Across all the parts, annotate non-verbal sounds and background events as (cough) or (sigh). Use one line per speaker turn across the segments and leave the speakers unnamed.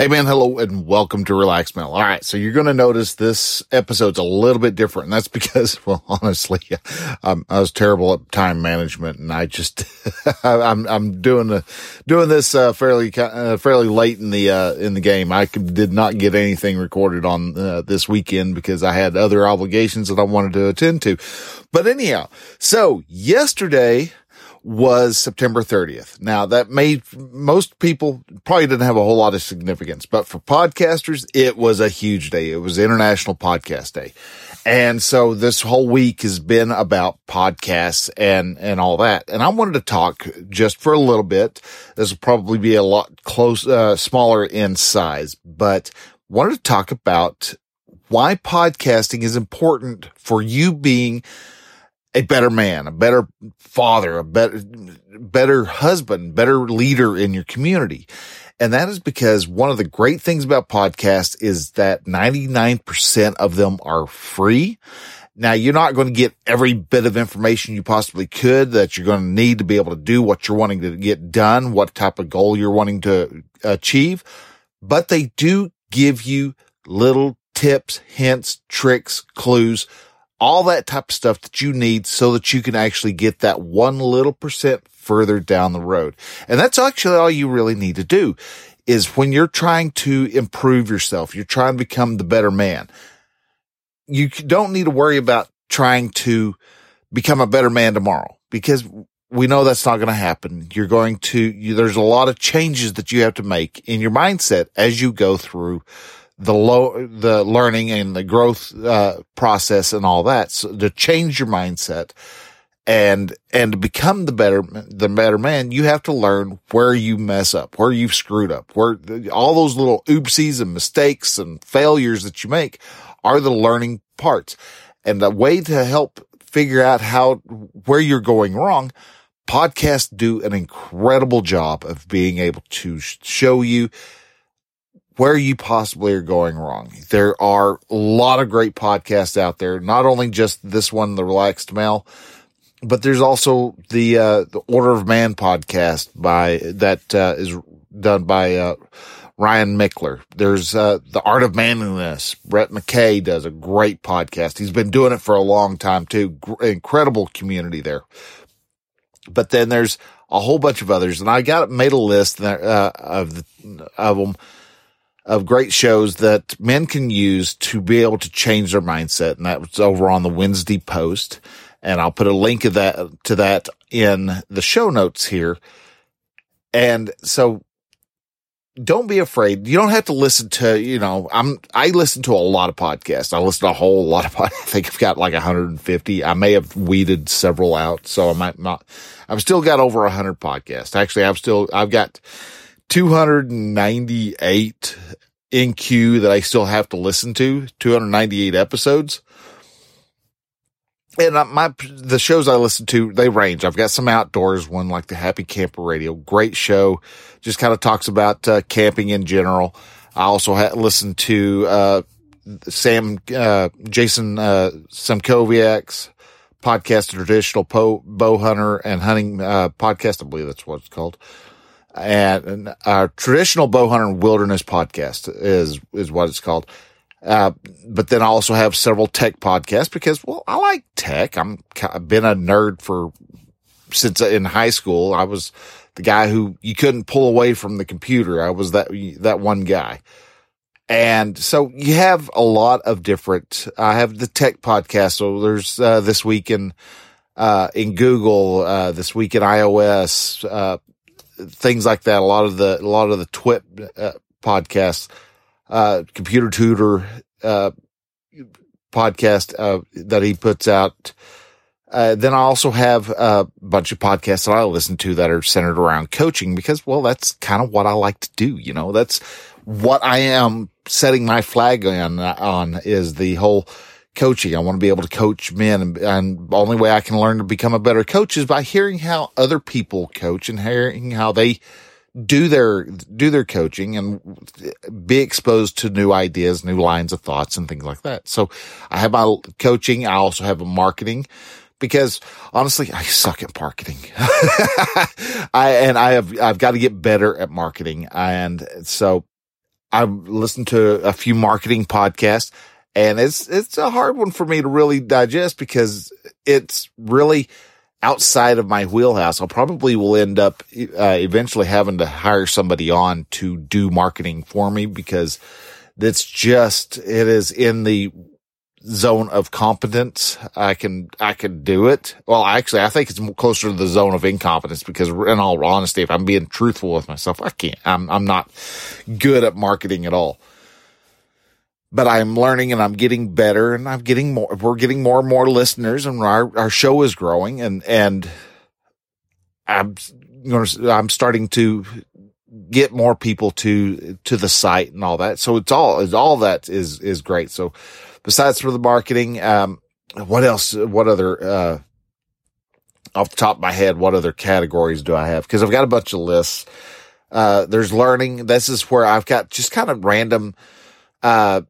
Hey man, hello and welcome to Relax Male. All right. So you're going to notice this episode's a little bit different. And that's (laughs) because, well, honestly, I was terrible at time management and I just, (laughs) I'm, I'm doing the, doing this, uh, fairly, uh, fairly late in the, uh, in the game. I did not get anything recorded on, uh, this weekend because I had other obligations that I wanted to attend to. But anyhow, so yesterday, was September 30th. Now that made most people probably didn't have a whole lot of significance, but for podcasters, it was a huge day. It was International Podcast Day. And so this whole week has been about podcasts and, and all that. And I wanted to talk just for a little bit. This will probably be a lot close, uh, smaller in size, but wanted to talk about why podcasting is important for you being a better man, a better father, a better, better husband, better leader in your community. And that is because one of the great things about podcasts is that 99% of them are free. Now you're not going to get every bit of information you possibly could that you're going to need to be able to do what you're wanting to get done, what type of goal you're wanting to achieve, but they do give you little tips, hints, tricks, clues all that type of stuff that you need so that you can actually get that one little percent further down the road. And that's actually all you really need to do is when you're trying to improve yourself, you're trying to become the better man. You don't need to worry about trying to become a better man tomorrow because we know that's not going to happen. You're going to, you, there's a lot of changes that you have to make in your mindset as you go through the low, the learning and the growth, uh, process and all that. So to change your mindset and, and to become the better, the better man, you have to learn where you mess up, where you've screwed up, where all those little oopsies and mistakes and failures that you make are the learning parts. And the way to help figure out how, where you're going wrong, podcasts do an incredible job of being able to show you where you possibly are going wrong. There are a lot of great podcasts out there, not only just this one, The Relaxed Male, but there's also the, uh, the Order of Man podcast by, that, uh, is done by, uh, Ryan Michler. There's, uh, The Art of Manliness. Brett McKay does a great podcast. He's been doing it for a long time too. Gr- incredible community there. But then there's a whole bunch of others and I got made a list, uh, of the, of them of great shows that men can use to be able to change their mindset. And that was over on the Wednesday post. And I'll put a link of that to that in the show notes here. And so don't be afraid. You don't have to listen to, you know, I'm, I listen to a lot of podcasts. I listen to a whole lot of, (laughs) I think I've got like 150. I may have weeded several out. So I might not, I've still got over 100 podcasts. Actually, I've still, I've got 298 in queue that I still have to listen to, 298 episodes. And my, the shows I listen to, they range. I've got some outdoors one like the Happy Camper Radio. Great show. Just kind of talks about uh, camping in general. I also ha- listen to, uh, Sam, uh, Jason, uh, Samkoviak's podcast, traditional po- bow hunter and hunting, uh, podcast. I believe that's what it's called and our traditional bow hunter and wilderness podcast is is what it's called. Uh, but then I also have several tech podcasts because, well, I like tech. I'm I've been a nerd for since in high school. I was the guy who you couldn't pull away from the computer. I was that that one guy. And so you have a lot of different, I have the tech podcast. So there's, uh, this week in, uh, in Google, uh, this week in iOS, uh, things like that. A lot of the, a lot of the TWiT uh, podcasts, uh, computer tutor, uh, podcast, uh, that he puts out. Uh, then I also have a bunch of podcasts that I listen to that are centered around coaching because, well, that's kind of what I like to do. You know, that's what I am setting my flag on, on is the whole coaching. I want to be able to coach men and, and only way I can learn to become a better coach is by hearing how other people coach and hearing how they do their, do their coaching and be exposed to new ideas, new lines of thoughts and things like that. So I have my coaching. I also have a marketing because honestly, I suck at marketing. (laughs) I, and I have, I've got to get better at marketing. And so I've listened to a few marketing podcasts and it's, it's a hard one for me to really digest because it's really outside of my wheelhouse. I'll probably will end up uh, eventually having to hire somebody on to do marketing for me because it's just, it is in the zone of competence. I can, I can do it. Well, actually, I think it's closer to the zone of incompetence because in all honesty, if I'm being truthful with myself, I can't, I'm, I'm not good at marketing at all. But I'm learning and I'm getting better and I'm getting more, we're getting more and more listeners and our, our show is growing and, and I'm, I'm starting to get more people to, to the site and all that. So it's all, it's all that is, is great. So, besides for the marketing, um, what else? What other, uh, off the top of my head, what other categories do I have? Cause I've got a bunch of lists. Uh, there's learning. This is where I've got just kind of random, uh,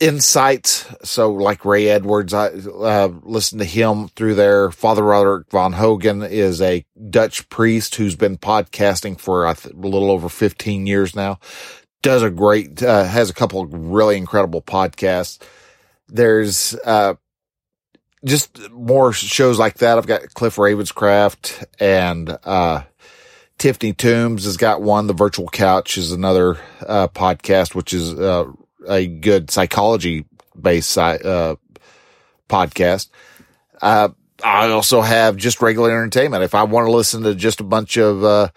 insights. So like Ray Edwards, I, uh, listen to him through there. Father Roderick Vonhögen is a Dutch priest who's been podcasting for a little over 15 years now. Does a great, uh, has a couple of really incredible podcasts. There's, uh, just more shows like that. I've got Cliff Ravenscraft and, uh, Tiffany Toombs has got one. The Virtual Couch is another, uh, podcast, which is, uh, a good psychology based, uh, podcast. Uh, I also have just regular entertainment. If I want to listen to just a bunch of, uh,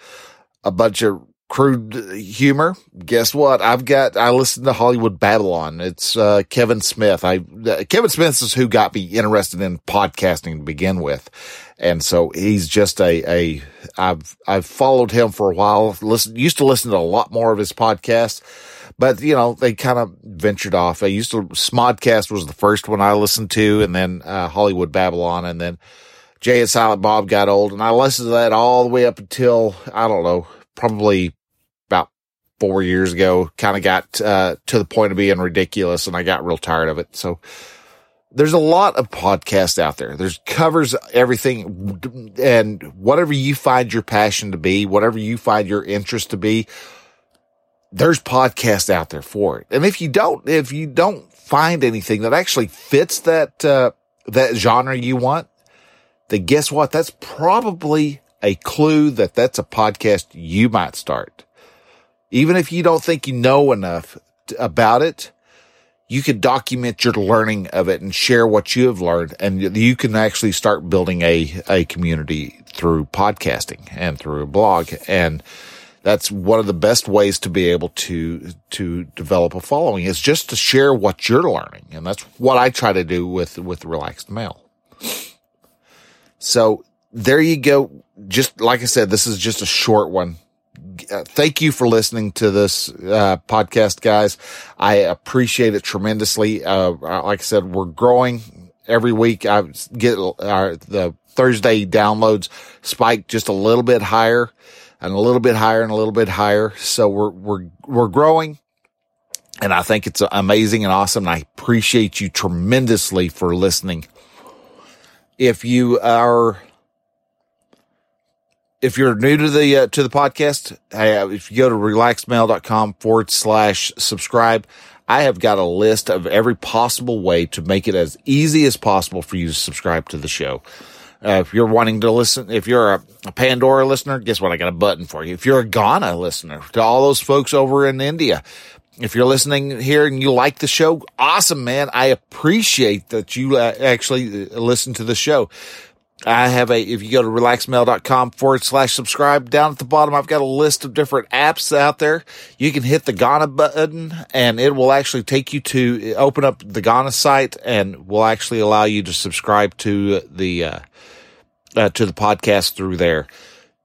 a bunch of crude humor. Guess what? I've got, I listened to Hollywood Babble-On. It's, uh, Kevin Smith. I, uh, Kevin Smith is who got me interested in podcasting to begin with. And so he's just a, a, I've, I've followed him for a while. Listen, used to listen to a lot more of his podcasts, but you know, they kind of ventured off. I used to, Smodcast was the first one I listened to and then, uh, Hollywood Babble-On and then Jay and Silent Bob got old and I listened to that all the way up until, I don't know, probably about four years ago kind of got uh, to the point of being ridiculous and I got real tired of it. So there's a lot of podcasts out there. There's covers everything and whatever you find your passion to be, whatever you find your interest to be, there's podcasts out there for it. And if you don't, if you don't find anything that actually fits that, uh, that genre you want, then guess what? That's probably a clue that that's a podcast you might start. Even if you don't think you know enough about it, you can document your learning of it and share what you have learned. And you can actually start building a, a community through podcasting and through a blog. And that's one of the best ways to be able to, to develop a following is just to share what you're learning. And that's what I try to do with, with Relaxed Male. So there you go. Just like I said, this is just a short one uh, thank you for listening to this uh, podcast, guys. I appreciate it tremendously. Uh, like I said, we're growing every week. I get our, the Thursday downloads spike just a little bit higher and a little bit higher and a little bit higher. So we're, we're, we're growing. And I think it's amazing and awesome. And I appreciate you tremendously for listening. If you are if you're new to the uh, to the podcast, if you go to relaxedmale.com forward slash subscribe, I have got a list of every possible way to make it as easy as possible for you to subscribe to the show. Uh, if you're wanting to listen, if you're a, a, Pandora listener, guess what? I got a button for you. If you're a Gaana listener, to all those folks over in India, if you're listening here and you like the show, awesome, man. I appreciate that you uh, actually uh, listen to the show I have a, if you go to relaxmale.com forward slash subscribe, down at the bottom, I've got a list of different apps out there. You can hit the Gaana button and it will actually take you to open up the Gaana site and will actually allow you to subscribe to the, uh, uh, to the podcast through there.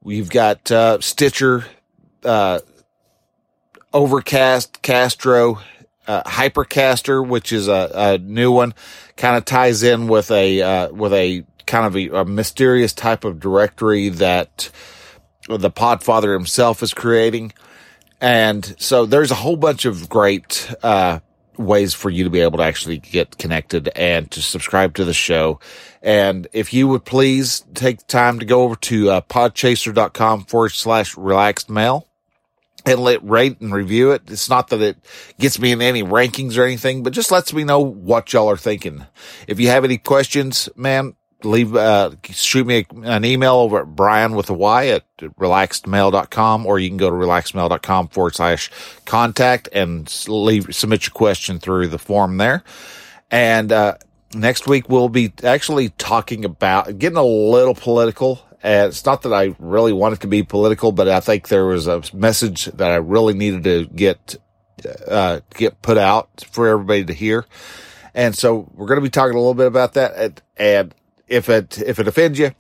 We've got, uh, Stitcher, uh, Overcast, Castro, uh, Hypercatcher, which is a, a new one, kind of ties in with a, uh, with a kind of a, a mysterious type of directory that the Podfather himself is creating. And so there's a whole bunch of great, uh, ways for you to be able to actually get connected and to subscribe to the show. And if you would please take time to go over to uh, podchaser.com forward slash relaxed male and let rate and review it. It's not that it gets me in any rankings or anything, but just lets me know what y'all are thinking. If you have any questions, man, leave, uh, shoot me an email over at Brian with a Y at relaxedmale.com, or you can go to relaxedmale.com forward slash contact and leave, submit your question through the form there. And, uh, next week we'll be actually talking about getting a little political. And it's not that I really wanted to be political, but I think there was a message that I really needed to get, uh, get put out for everybody to hear. And so we're going to be talking a little bit about that. And, and if it if it offends you,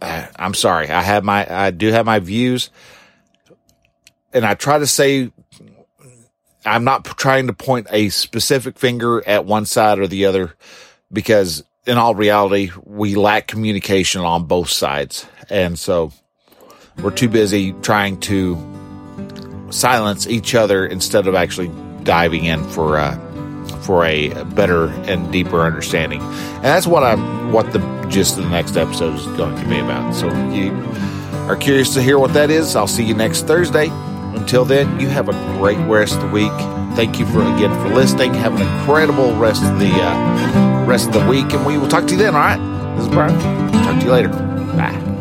uh, I'm sorry. I have my I do have my views, and I try to say I'm not trying to point a specific finger at one side or the other, because in all reality, we lack communication on both sides, and so we're too busy trying to silence each other instead of actually diving in for. Uh, for a better and deeper understanding. And that's what I'm, what the gist of the next episode is going to be about. So if you are curious to hear what that is, I'll see you next Thursday. Until then, you have a great rest of the week. Thank you for again for listening. Have an incredible rest of the uh, rest of the week, and we will talk to you then. All right, this is Brian. Talk to you later. Bye.